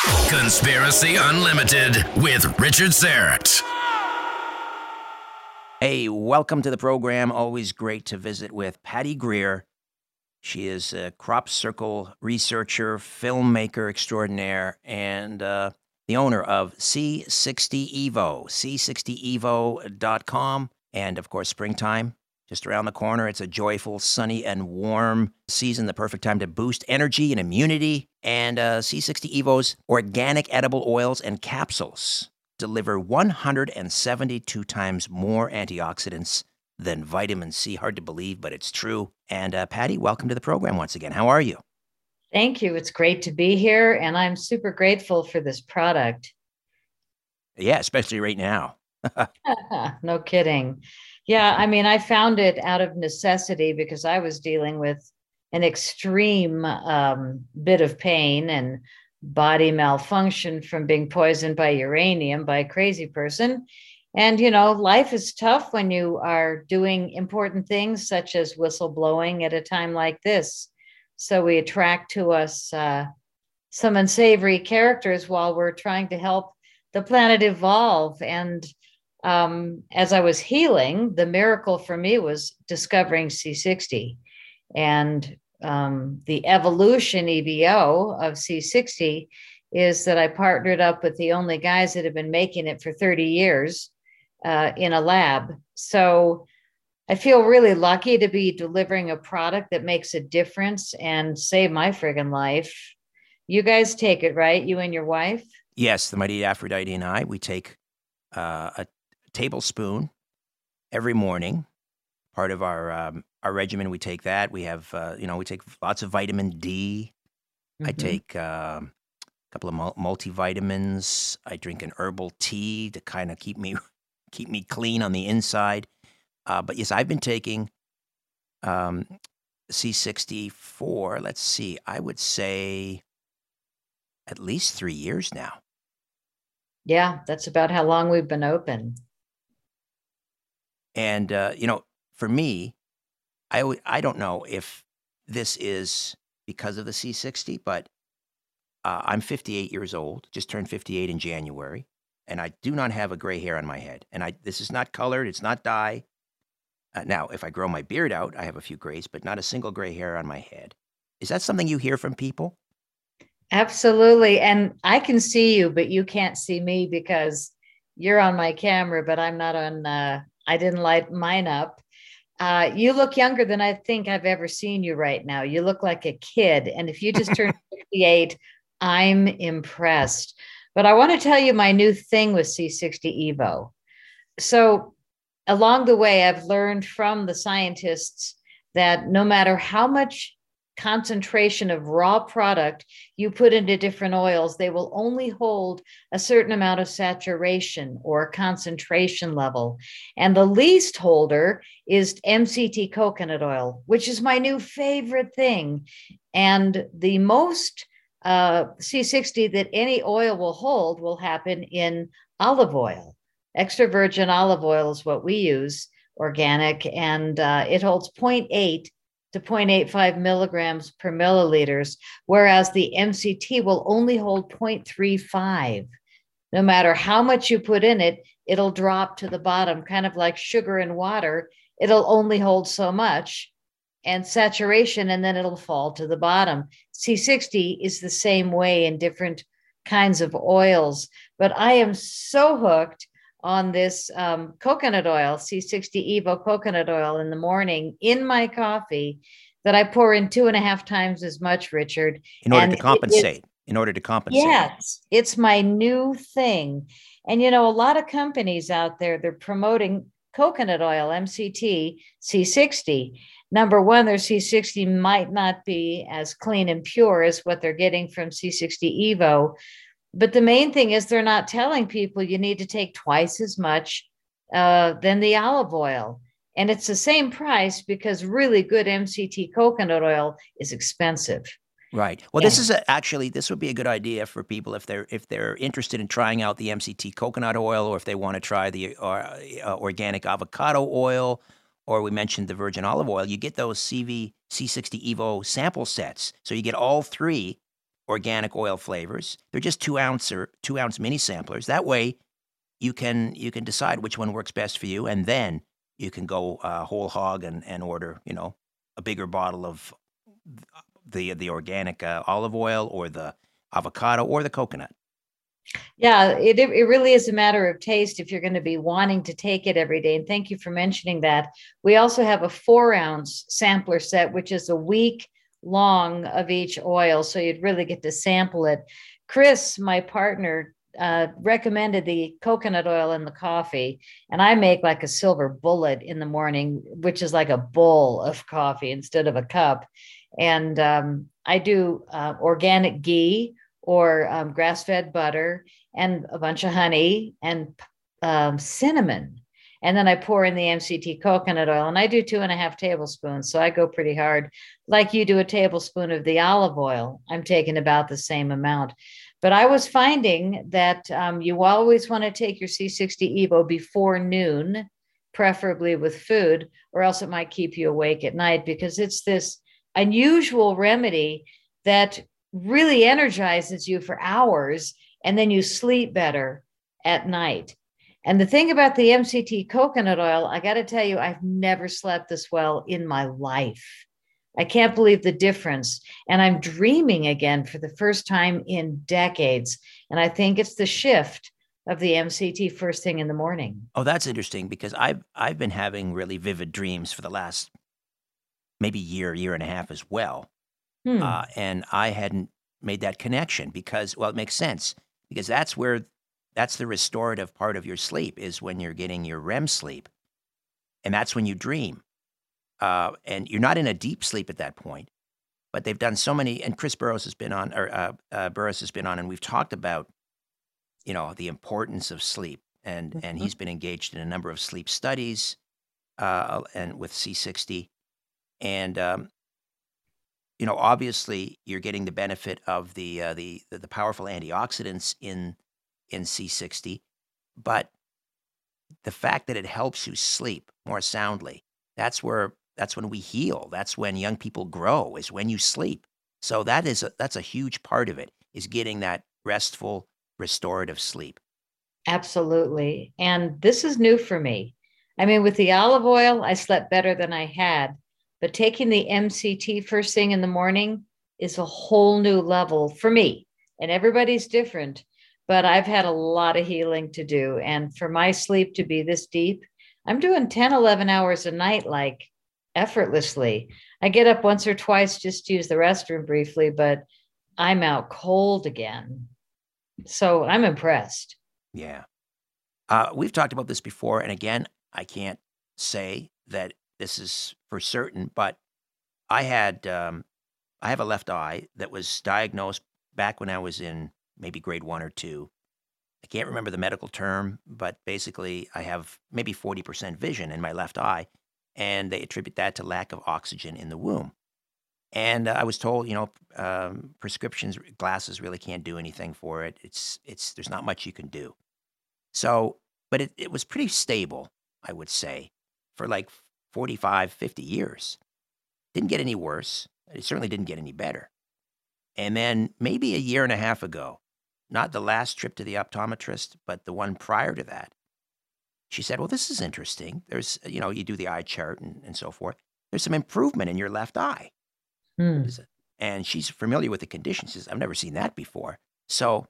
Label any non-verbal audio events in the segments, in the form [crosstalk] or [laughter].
Conspiracy Unlimited with Richard Syrett. Hey, welcome to the program. Always great to visit with Patty Greer. She is a crop circle researcher, filmmaker extraordinaire, and uh, the owner of C60 Evo, c60evo.com, and of course, springtime just around the corner. It's a joyful, sunny, and warm season, the perfect time to boost energy and immunity. And uh, C60 Evo's organic edible oils and capsules deliver 172 times more antioxidants than vitamin C. Hard to believe, but it's true. And uh, Patty, welcome to the program once again. How are you? Thank you. It's great to be here, and I'm super grateful for this product. Yeah, especially right now. [laughs] [laughs] no kidding. Yeah, I mean, I found it out of necessity because I was dealing with an extreme um, bit of pain and body malfunction from being poisoned by uranium by a crazy person. And, you know, life is tough when you are doing important things such as whistleblowing at a time like this. So we attract to us uh, some unsavory characters while we're trying to help the planet evolve. And um, as I was healing, the miracle for me was discovering C60 and um, the evolution EVO of C60 is that I partnered up with the only guys that have been making it for 30 years uh, in a lab. So I feel really lucky to be delivering a product that makes a difference and save my friggin' life. You guys take it, right? You and your wife? Yes, the mighty Aphrodite and I, we take uh, a tablespoon every morning. Part of our um, our regimen, we take that. We have uh, you know we take lots of vitamin D. Mm-hmm. I take uh, a couple of multivitamins. I drink an herbal tea to kind of keep me [laughs] keep me clean on the inside. Uh, but yes, I've been taking um, C64. Let's see, I would say at least three years now. Yeah, that's about how long we've been open. And uh, you know, for me, I I don't know if this is because of the C60, but uh, I'm 58 years old, just turned 58 in January, and I do not have a gray hair on my head. And I this is not colored, it's not dye. Uh, now, if I grow my beard out, I have a few grays, but not a single gray hair on my head. Is that something you hear from people? Absolutely. And I can see you, but you can't see me because you're on my camera, but I'm not on uh, I didn't light mine up. Uh, you look younger than I think I've ever seen you right now. You look like a kid. And if you just turned [laughs] 58, I'm impressed. But I want to tell you my new thing with C60 Evo. So, along the way, I've learned from the scientists that no matter how much concentration of raw product you put into different oils, they will only hold a certain amount of saturation or concentration level. And the least holder is MCT coconut oil, which is my new favorite thing. And the most uh, C60 that any oil will hold will happen in olive oil. Extra virgin olive oil is what we use, organic, and uh, it holds 0.8 to 0.85 milligrams per milliliters, whereas the MCT will only hold 0.35. No matter how much you put in it, it'll drop to the bottom, kind of like sugar and water. It'll only hold so much and saturation, and then it'll fall to the bottom. C60 is the same way in different kinds of oils, but I am so hooked. On this um, coconut oil, C60 Evo coconut oil in the morning in my coffee that I pour in two and a half times as much, Richard. In order And to it- compensate. in order to compensate. Yes, it's my new thing. And you know, a lot of companies out there, they're promoting coconut oil, MCT, C60. Number one, their C60 might not be as clean and pure as what they're getting from C60 Evo. But the main thing is they're not telling people you need to take twice as much uh, than the olive oil. And it's the same price because really good MCT coconut oil is expensive. Right. Well, this is a, actually this would be a good idea for people if they're if they're interested in trying out the MCT coconut oil, or if they want to try the uh, uh, organic avocado oil, or we mentioned the virgin olive oil. You get those CV C60 Evo sample sets, so you get all three organic oil flavors. They're just two ounce or two ounce mini samplers. That way, you can you can decide which one works best for you, and then you can go uh, whole hog and and order you know a bigger bottle of the the organic uh, olive oil or the avocado or the coconut. Yeah, it, it really is a matter of taste if you're going to be wanting to take it every day. And thank you for mentioning that. We also have a four ounce sampler set, which is a week long of each oil. So you'd really get to sample it. Chris, my partner, uh, recommended the coconut oil in the coffee, and I make like a silver bullet in the morning, which is like a bowl of coffee instead of a cup. And um, I do uh, organic ghee or um, grass fed butter and a bunch of honey and um, cinnamon. And then I pour in the MCT coconut oil and I do two and a half tablespoons. So I go pretty hard. Like you do a tablespoon of the olive oil, I'm taking about the same amount. But I was finding that um, you always want to take your C60 Evo before noon, preferably with food, or else it might keep you awake at night because it's this unusual remedy that really energizes you for hours and then you sleep better at night. And the thing about the MCT coconut oil, I got to tell you, I've never slept this well in my life. I can't believe the difference. And I'm dreaming again for the first time in decades. And I think it's the shift of the MCT first thing in the morning. Oh, that's interesting because I've I've been having really vivid dreams for the last maybe year, year and a half as well, Hmm. uh, and I hadn't made that connection because well, it makes sense because that's where that's the restorative part of your sleep is when you're getting your REM sleep, and that's when you dream, uh, and you're not in a deep sleep at that point. But they've done so many, and Chris Burrows has been on, or uh, uh, Burres has been on, and we've talked about, you know, the importance of sleep, and and Mhm. he's been engaged in a number of sleep studies, uh, and with C60, and um, you know, obviously, you're getting the benefit of the uh, the the powerful antioxidants in in C60, but the fact that it helps you sleep more soundly, that's where that's when we heal. That's when young people grow. Is when you sleep. So that is a, that's a huge part of it. Is getting that restful, restorative sleep. Absolutely. And this is new for me. I mean, with the olive oil, I slept better than I had, but taking the MCT first thing in the morning is a whole new level for me. And everybody's different, but I've had a lot of healing to do. And for my sleep to be this deep, I'm doing 10, 11 hours a night, like effortlessly. I get up once or twice just to use the restroom briefly, but I'm out cold again. So I'm impressed. Yeah. Uh, we've talked about this before, and again, I can't say that this is for certain, but I had um, I have a left eye that was diagnosed back when I was in maybe grade one or two. I can't remember the medical term, but basically, I have maybe forty percent vision in my left eye, and they attribute that to lack of oxygen in the womb. And uh, I was told, you know, um, prescriptions, glasses really can't do anything for it. It's it's there's not much you can do. So, but it, it was pretty stable, I would say, for like 45, 50 years. Didn't get any worse. It certainly didn't get any better. And then maybe a year and a half ago, not the last trip to the optometrist, but the one prior to that, she said, Well, this is interesting. There's, you know, you do the eye chart and, and so forth. There's some improvement in your left eye. Hmm. And she's familiar with the condition. She says, I've never seen that before. So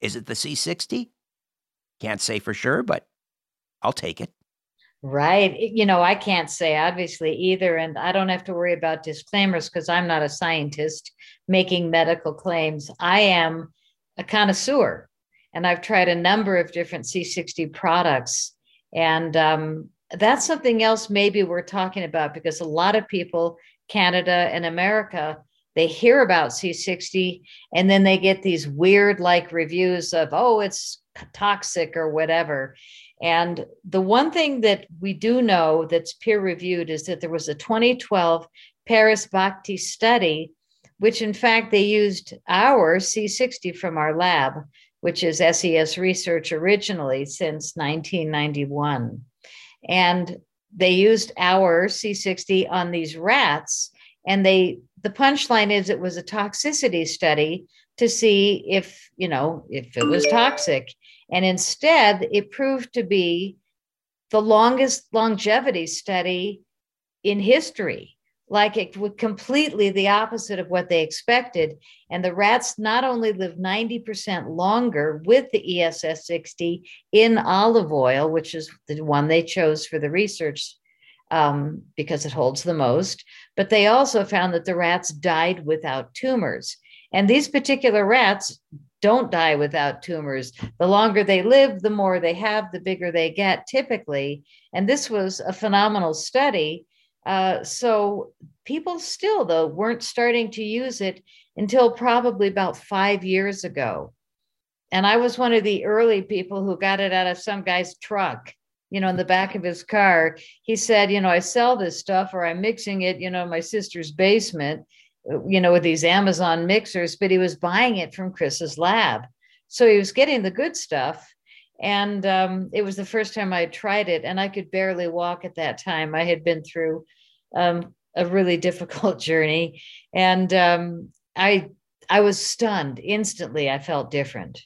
is it the C60? Can't say for sure, but I'll take it. Right. You know, I can't say obviously either. And I don't have to worry about disclaimers because I'm not a scientist making medical claims. I am a connoisseur and I've tried a number of different C60 products. And um, that's something else maybe we're talking about because a lot of people, Canada and America, they hear about C60 and then they get these weird like reviews of, oh, it's toxic or whatever. And the one thing that we do know that's peer reviewed is that there was a 2012 Paris Baati study, which in fact they used our C60 from our lab, which is SES research originally since 1991. And they used our C60 on these rats. And they, the punchline is it was a toxicity study to see if, you know, if it was toxic. And instead, it proved to be the longest longevity study in history. Like it was completely the opposite of what they expected. And the rats not only lived 90% longer with the ESS 60 in olive oil, which is the one they chose for the research um, because it holds the most, but they also found that the rats died without tumors. And these particular rats don't die without tumors. The longer they live, the more they have, the bigger they get typically. And this was a phenomenal study. Uh, so people still, though, weren't starting to use it until probably about five years ago. And I was one of the early people who got it out of some guy's truck, you know, in the back of his car. He said, you know, I sell this stuff or I'm mixing it, you know, in my sister's basement you know, with these Amazon mixers, but he was buying it from Chris's lab. So he was getting the good stuff. And um, it was the first time I tried it, and I could barely walk at that time. I had been through um, a really difficult [laughs] journey, and um, I I was stunned instantly. I felt different.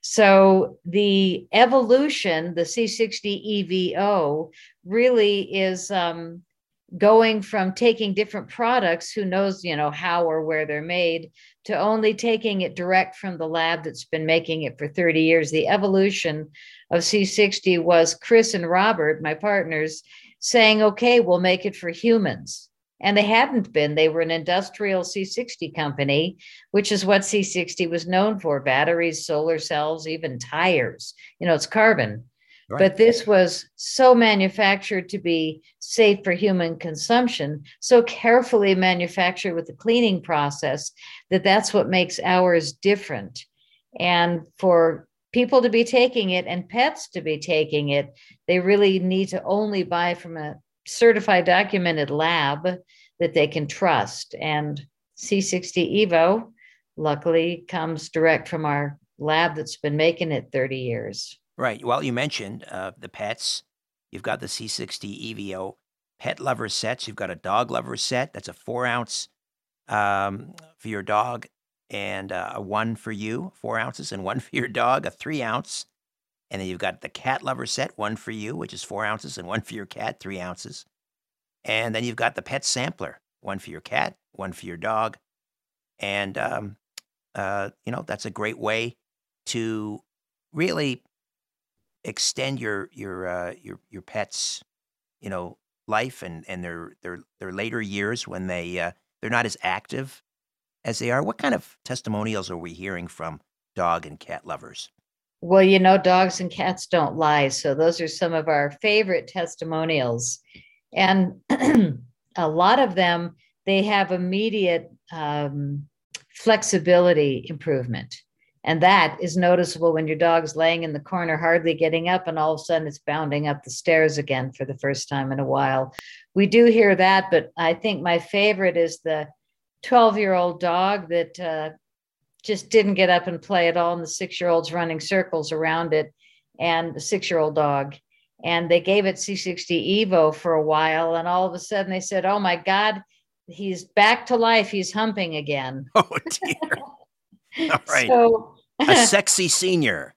So the evolution, the C60 EVO, really is um, going from taking different products who knows you know how or where they're made to only taking it direct from the lab that's been making it for 30 years. The evolution of c60 was chris and robert my partners saying okay we'll make it for humans. And they hadn't been. They were an industrial c60 company which is what c60 was known for batteries solar cells even tires. You know it's carbon But this was so manufactured to be safe for human consumption, so carefully manufactured with the cleaning process that that's what makes ours different. And for people to be taking it and pets to be taking it, they really need to only buy from a certified documented lab that they can trust. And C60 Evo, luckily, comes direct from our lab that's been making it 30 years. Right. Well, you mentioned uh, the pets. You've got the C60 EVO pet lover sets. You've got a dog lover set. That's a four ounce um, for your dog and uh, a one for you, four ounces, and one [laughs] for your dog, a three ounce. And then you've got the cat lover set, one for you, which is four ounces, and one for your cat, three ounces. And then you've got the pet sampler, one for your cat, one for your dog. And, um, uh, you know, that's a great way to really extend your your uh, your your pets, you know, life and and their their their later years when they uh, they're not as active as they are. What kind of testimonials are we hearing from dog and cat lovers? Well, you know, dogs and cats don't lie. So those are some of our favorite testimonials. And [clears throat] a lot of them, they have immediate um, flexibility improvement. And that is noticeable when your dog's laying in the corner, hardly getting up, and all of a sudden it's bounding up the stairs again for the first time in a while. We do hear that, but I think my favorite is the 12 year old dog that uh, just didn't get up and play at all, and the six year old's running circles around it, and the six year old dog. And they gave it C60 Evo for a while, and all of a sudden they said, Oh my God, he's back to life. He's humping again. [laughs] Oh, dear. [laughs] All right. So a [laughs] sexy senior.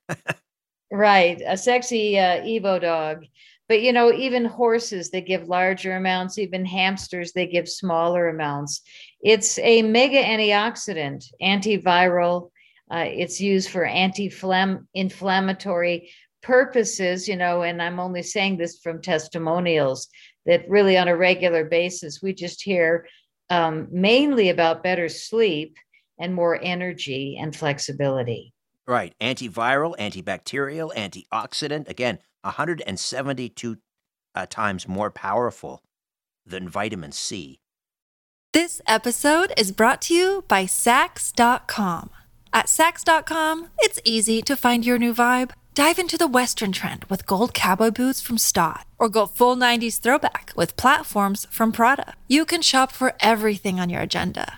right, a sexy uh, Evo dog. But you know, even horses, they give larger amounts. Even hamsters, they give smaller amounts. It's a mega antioxidant, antiviral. Uh, it's used for anti-inflammatory purposes, you know, and I'm only saying this from testimonials that really on a regular basis, we just hear um, mainly about better sleep and more energy and flexibility. Right. Antiviral, antibacterial, antioxidant. Again, 172 uh, times more powerful than vitamin C. This episode is brought to you by Saks.com. At Saks.com, it's easy to find your new vibe. Dive into the Western trend with gold cowboy boots from Staud, or go full 90s throwback with platforms from Prada. You can shop for everything on your agenda,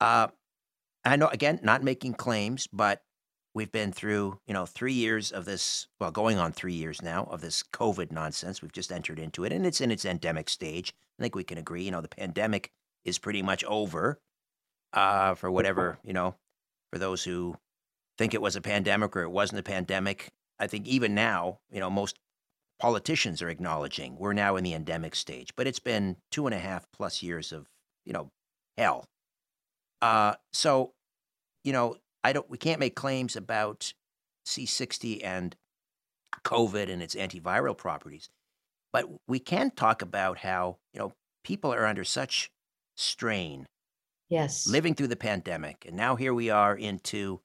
Uh, I know, again, not making claims, but we've been through, you know, three years of this, well, going on three years now of this COVID nonsense. We've just entered into it, and it's in its endemic stage. I think we can agree, you know, the pandemic is pretty much over uh, for whatever, you know, for those who think it was a pandemic or it wasn't a pandemic. I think even now, you know, most politicians are acknowledging we're now in the endemic stage, but it's been two and a half plus years of, you know, hell uh, so, you know, I don't. We can't make claims about C60 and COVID and its antiviral properties, but we can talk about how you know people are under such strain. Yes. Living through the pandemic, and now here we are into,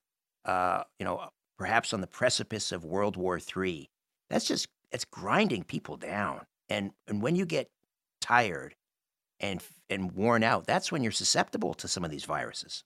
uh, you know, perhaps on the precipice of World War III. That's just it's grinding people down, and and when you get tired and and worn out, that's when you're susceptible to some of these viruses.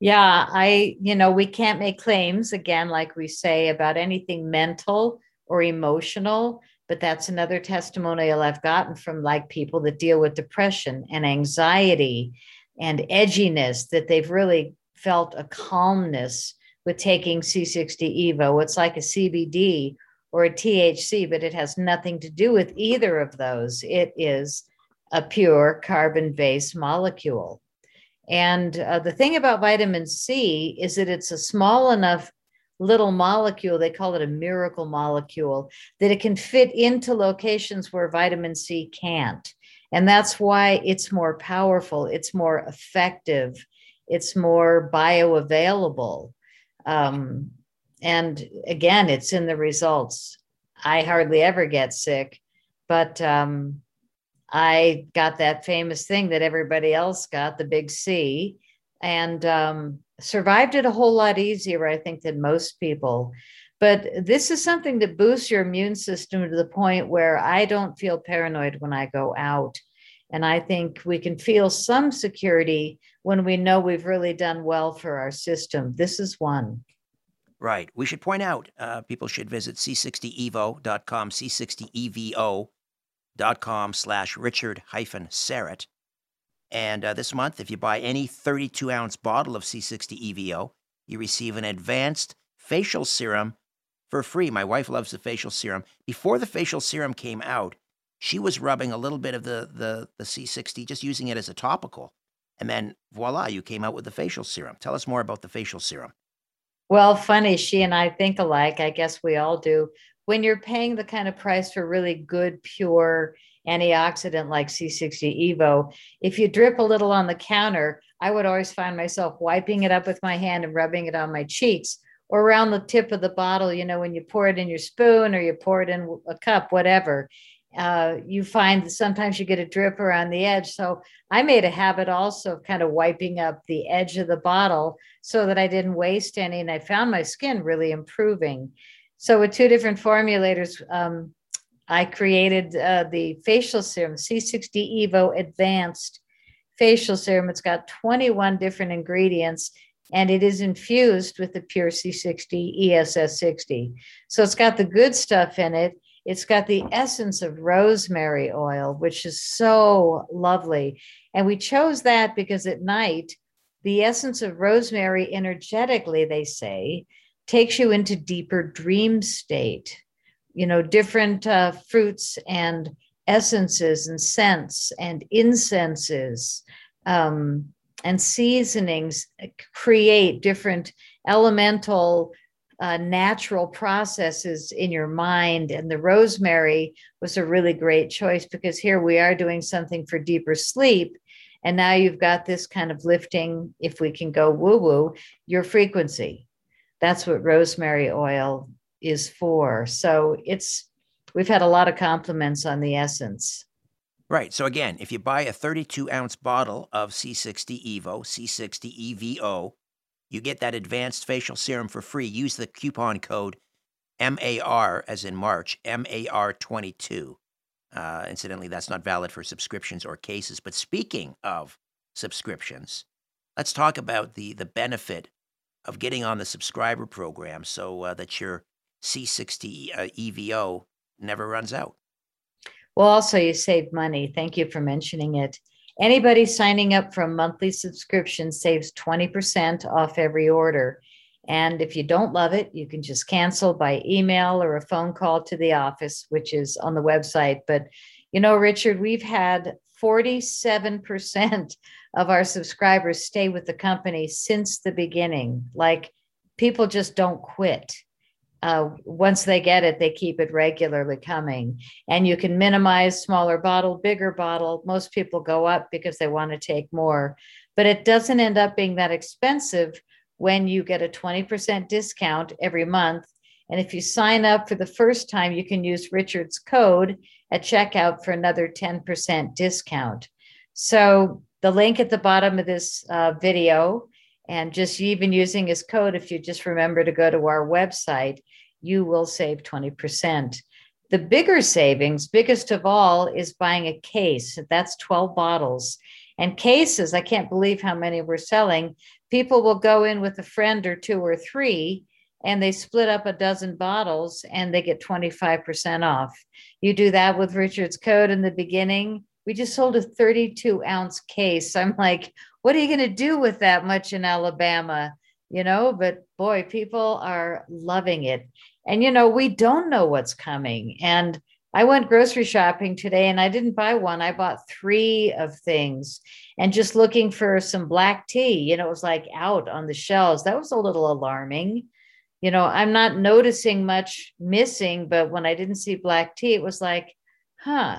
Yeah, I, you know, we can't make claims again, like we say about anything mental or emotional, but that's another testimonial I've gotten from like people that deal with depression and anxiety and edginess that they've really felt a calmness with taking C60 Evo. It's like a CBD or a THC, but it has nothing to do with either of those. It is a pure carbon based molecule. And uh, the thing about vitamin C is that it's a small enough little molecule, they call it a miracle molecule, that it can fit into locations where vitamin C can't. And that's why it's more powerful, it's more effective, it's more bioavailable. Um, and again, it's in the results. I hardly ever get sick, but um, I got that famous thing that everybody else got, the big C, and um, survived it a whole lot easier, I think, than most people. But this is something that boosts your immune system to the point where I don't feel paranoid when I go out. And I think we can feel some security when we know we've really done well for our system. This is one. Right. We should point out uh, people should visit c60evo.com, c60evo dot com slash Richard hyphen Syrett. And uh, this month, if you buy any 32 ounce bottle of C60 EVO, you receive an advanced facial serum for free. My wife loves the facial serum. Before the facial serum came out, she was rubbing a little bit of the, the, the C60, just using it as a topical. And then voila, you came out with the facial serum. Tell us more about the facial serum. Well, funny, she and I think alike. I guess we all do when you're paying the kind of price for really good, pure antioxidant like C60 Evo, if you drip a little on the counter, I would always find myself wiping it up with my hand and rubbing it on my cheeks or around the tip of the bottle, you know, when you pour it in your spoon or you pour it in a cup, whatever. Uh, you find that sometimes you get a drip around the edge. So I made a habit also of kind of wiping up the edge of the bottle so that I didn't waste any. And I found my skin really improving. So with two different formulators, um, I created uh, the facial serum, C60 Evo Advanced Facial Serum. It's got 21 different ingredients and it is infused with the pure C60 ESS60. So it's got the good stuff in it It's got the essence of rosemary oil, which is so lovely. And we chose that because at night, the essence of rosemary energetically, they say, takes you into deeper dream state. You know, different uh, fruits and essences and scents and incenses um, and seasonings create different elemental uh, natural processes in your mind. And the rosemary was a really great choice because here we are doing something for deeper sleep. And now you've got this kind of lifting, if we can go woo woo, your frequency. That's what rosemary oil is for. So it's, we've had a lot of compliments on the essence. Right. So again, if you buy a 32 ounce bottle of C60 Evo, C60 EVO, you get that advanced facial serum for free. Use the coupon code MAR, as in March, MAR22. Uh, incidentally, that's not valid for subscriptions or cases. But speaking of subscriptions, let's talk about the, the benefit of getting on the subscriber program so uh, that your C60 uh, EVO never runs out. Well, also, you save money. Thank you for mentioning it. Anybody signing up for a monthly subscription saves 20% off every order. And if you don't love it, you can just cancel by email or a phone call to the office, which is on the website. But, you know, Richard, we've had 47% of our subscribers stay with the company since the beginning. Like people just don't quit uh, once they get it, they keep it regularly coming. And you can minimize smaller bottle, bigger bottle. Most people go up because they want to take more, but it doesn't end up being that expensive when you get a 20% discount every month. And if you sign up for the first time, you can use Richard's code at checkout for another 10% discount. So the link at the bottom of this uh, video, and just even using his code, if you just remember to go to our website, you will save 20%. The bigger savings, biggest of all, is buying a case. That's 12 bottles. And cases, I can't believe how many we're selling. People will go in with a friend or two or three, and they split up a dozen bottles and they get 25% off. You do that with Richard's Code in the beginning. We just sold a 32 ounce case. I'm like, what are you going to do with that much in Alabama? You know, but boy, people are loving it. And, you know, we don't know what's coming. And I went grocery shopping today and I didn't buy one. I bought three of things and just looking for some black tea. You know, it was like out on the shelves. That was a little alarming. You know, I'm not noticing much missing, but when I didn't see black tea, it was like, huh.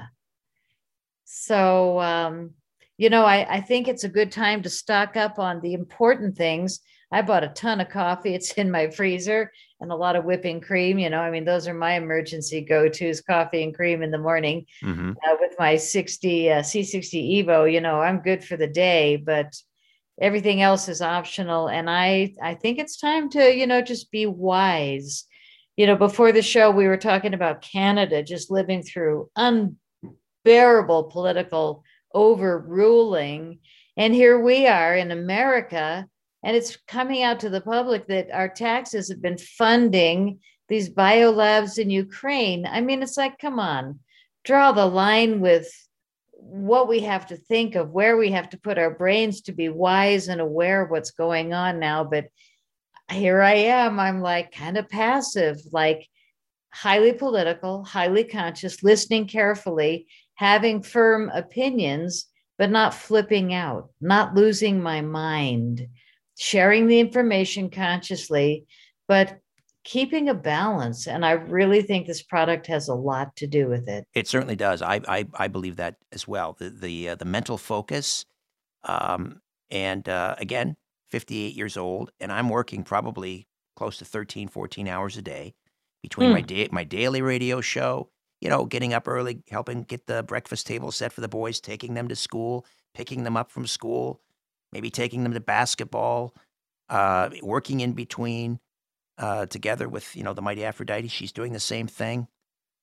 So, um, you know, I, I think it's a good time to stock up on the important things I bought a ton of coffee. It's in my freezer and a lot of whipping cream. You know, I mean, those are my emergency go tos coffee and cream in the morning. Mm-hmm. Uh, with my 60 uh, C60 Evo, you know, I'm good for the day, but everything else is optional. And I, I think it's time to, you know, just be wise. You know, before the show, we were talking about Canada just living through unbearable political overruling. And here we are in America and it's coming out to the public that our taxes have been funding these biolabs in Ukraine. I mean, it's like, come on, draw the line with what we have to think of, where we have to put our brains to be wise and aware of what's going on now. But here I am, I'm like kind of passive, like highly political, highly conscious, listening carefully, having firm opinions, but not flipping out, not losing my mind sharing the information consciously, but keeping a balance. And I really think this product has a lot to do with it. It certainly does. I I, I believe that as well. The the uh, the mental focus, um, and uh, again, 58 years old, and I'm working probably close to 13, 14 hours a day between mm. my day my daily radio show. You know, getting up early, helping get the breakfast table set for the boys, taking them to school, picking them up from school, maybe taking them to basketball, uh, working in between uh, together with you know the mighty Aphrodite. She's doing the same thing,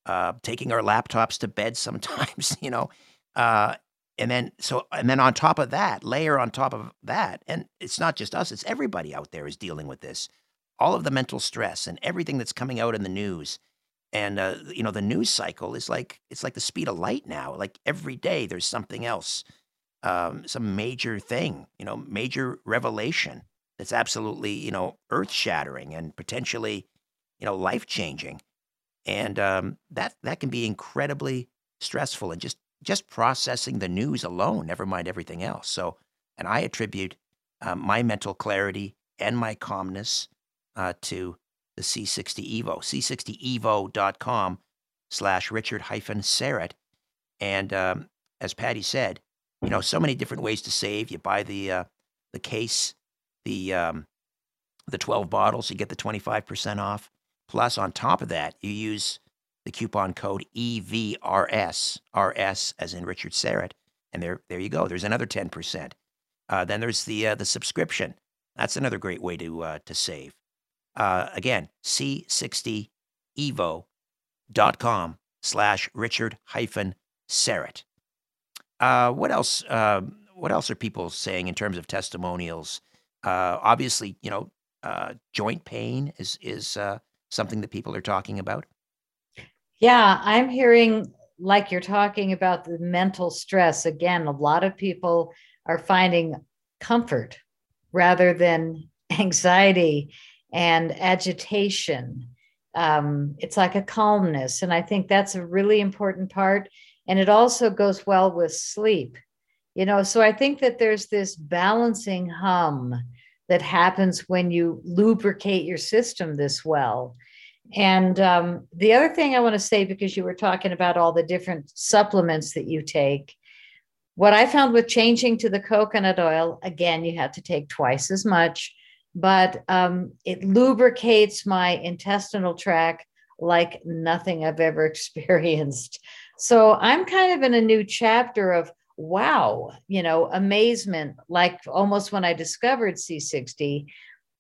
uh, taking our laptops to bed [laughs] sometimes, you know, uh, and then so and then on top of that, layer on top of that, and it's not just us; it's everybody out there is dealing with this. All of the mental stress and everything that's coming out in the news, and uh, you know the news cycle is like it's like the speed of light now. Like every day there's something else, um, some major thing, you know, major revelation that's absolutely you know earth shattering and potentially you know life changing, and um, that that can be incredibly stressful and just just processing the news alone. Never mind everything else. So, and I attribute um, my mental clarity and my calmness uh, to the C60 Evo. C60evo.com slash Richard hyphen Syrett. And um, as Patty said, you know, so many different ways to save. You buy the uh, the case, the um, the 12 bottles, you get the 25% off. Plus, on top of that, you use the coupon code EVRS, RS as in Richard Syrett, and there there you go. There's another 10%. Uh, then there's the uh, the subscription. That's another great way to uh, to save. Uh, again, c60evo.com slash Richard hyphen Syrett. Uh, what else? Uh, what else are people saying in terms of testimonials? Uh, obviously, you know, uh, joint pain is is something that people are talking about. Yeah, I'm hearing like you're talking about the mental stress. Again, a lot of people are finding comfort rather than [laughs] anxiety and agitation. Um, it's like a calmness. And I think that's a really important part. And it also goes well with sleep. You know, so I think that there's this balancing hum that happens when you lubricate your system this well. And um, the other thing I want to say, because you were talking about all the different supplements that you take, what I found with changing to the coconut oil, again, you have to take twice as much but um, it lubricates my intestinal tract like nothing I've ever [laughs] experienced. So I'm kind of in a new chapter of wow, you know, amazement, like almost when I discovered C60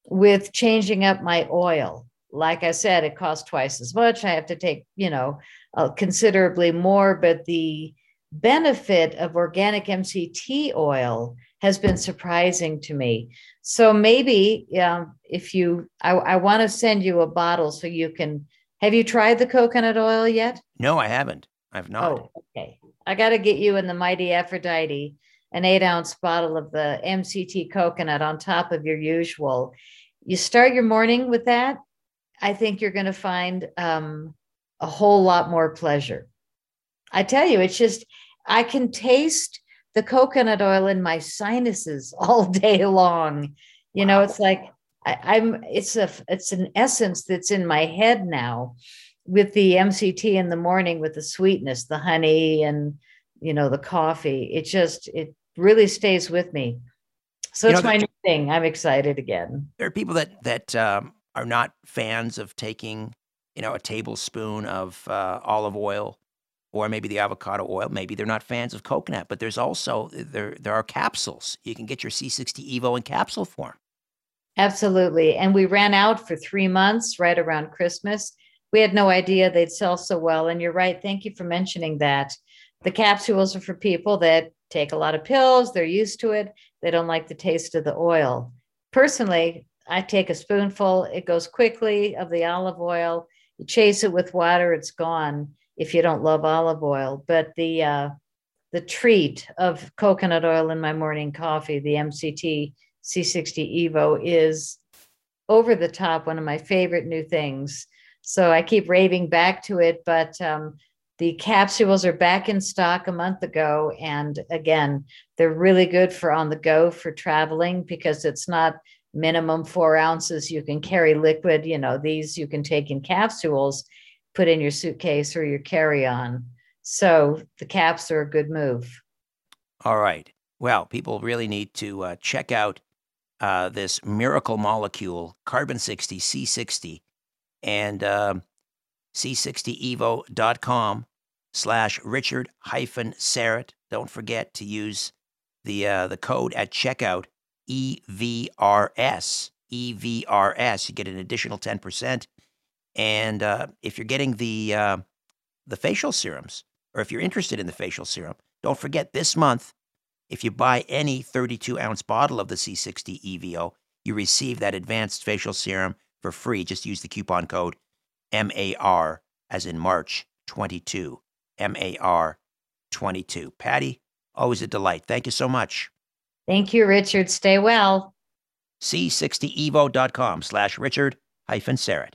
with changing up my oil. Like I said, it costs twice as much. I have to take, you know, uh, considerably more, but the benefit of organic MCT oil has been surprising to me. So maybe um, if you, I, I want to send you a bottle so you can. Have you tried the coconut oil yet? No, I haven't. I've not. Oh, okay. I got to get you in the Mighty Aphrodite an eight ounce bottle of the MCT coconut on top of your usual. You start your morning with that. I think you're going to find um, a whole lot more pleasure. I tell you, it's just, I can taste the coconut oil in my sinuses [laughs] all day long. You know, it's like I, am it's a it's an essence that's in my head now with the MCT in the morning with the sweetness, the honey and you know the coffee. It just it really stays with me. So you it's know, my new thing. I'm excited again. There are people that that um, are not fans of taking, you know, a tablespoon of uh, olive oil or maybe the avocado oil. Maybe they're not fans of coconut, but there's also there there are capsules. You can get your C60 Evo in capsule form. Absolutely. And we ran out for 3 months right around Christmas. We had no idea they'd sell so well and you're right. Thank you for mentioning that. The capsules are for people that take a lot of pills, they're used to it, they don't like the taste of the oil. Personally, I take a spoonful, it goes quickly of the olive oil. You chase it with water, it's gone if you don't love olive oil. But the uh, the treat of coconut oil in my morning coffee, the MCT C60 Evo, is over the top. One of my favorite new things. So I keep raving back to it, but um, the capsules are back in stock a month ago, and again, they're really good for on the go for traveling because it's not minimum four ounces you can carry liquid you know these you can take in capsules put in your suitcase or your carry on. So the caps are a good move. All right. Well, people really need to uh, check out uh, this miracle molecule, carbon 60, C60, and uh, c60evo.com slash Richard hyphen Syrett. Don't forget to use the, uh, the code at checkout, EVRS. EVRS. You get an additional 10%. And uh, if you're getting the uh, the facial serums, or if you're interested in the facial serum, don't forget this month, if you buy any 32 ounce bottle of the C60 EVO, you receive that advanced facial serum for free. Just use the coupon code MAR as in March 22. M A R 22. Patty, always a delight. Thank you so much. Thank you, Richard. Stay well. C60evo.com slash Richard hyphen Syrett.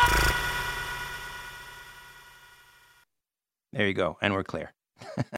There you go. And we're clear. [laughs]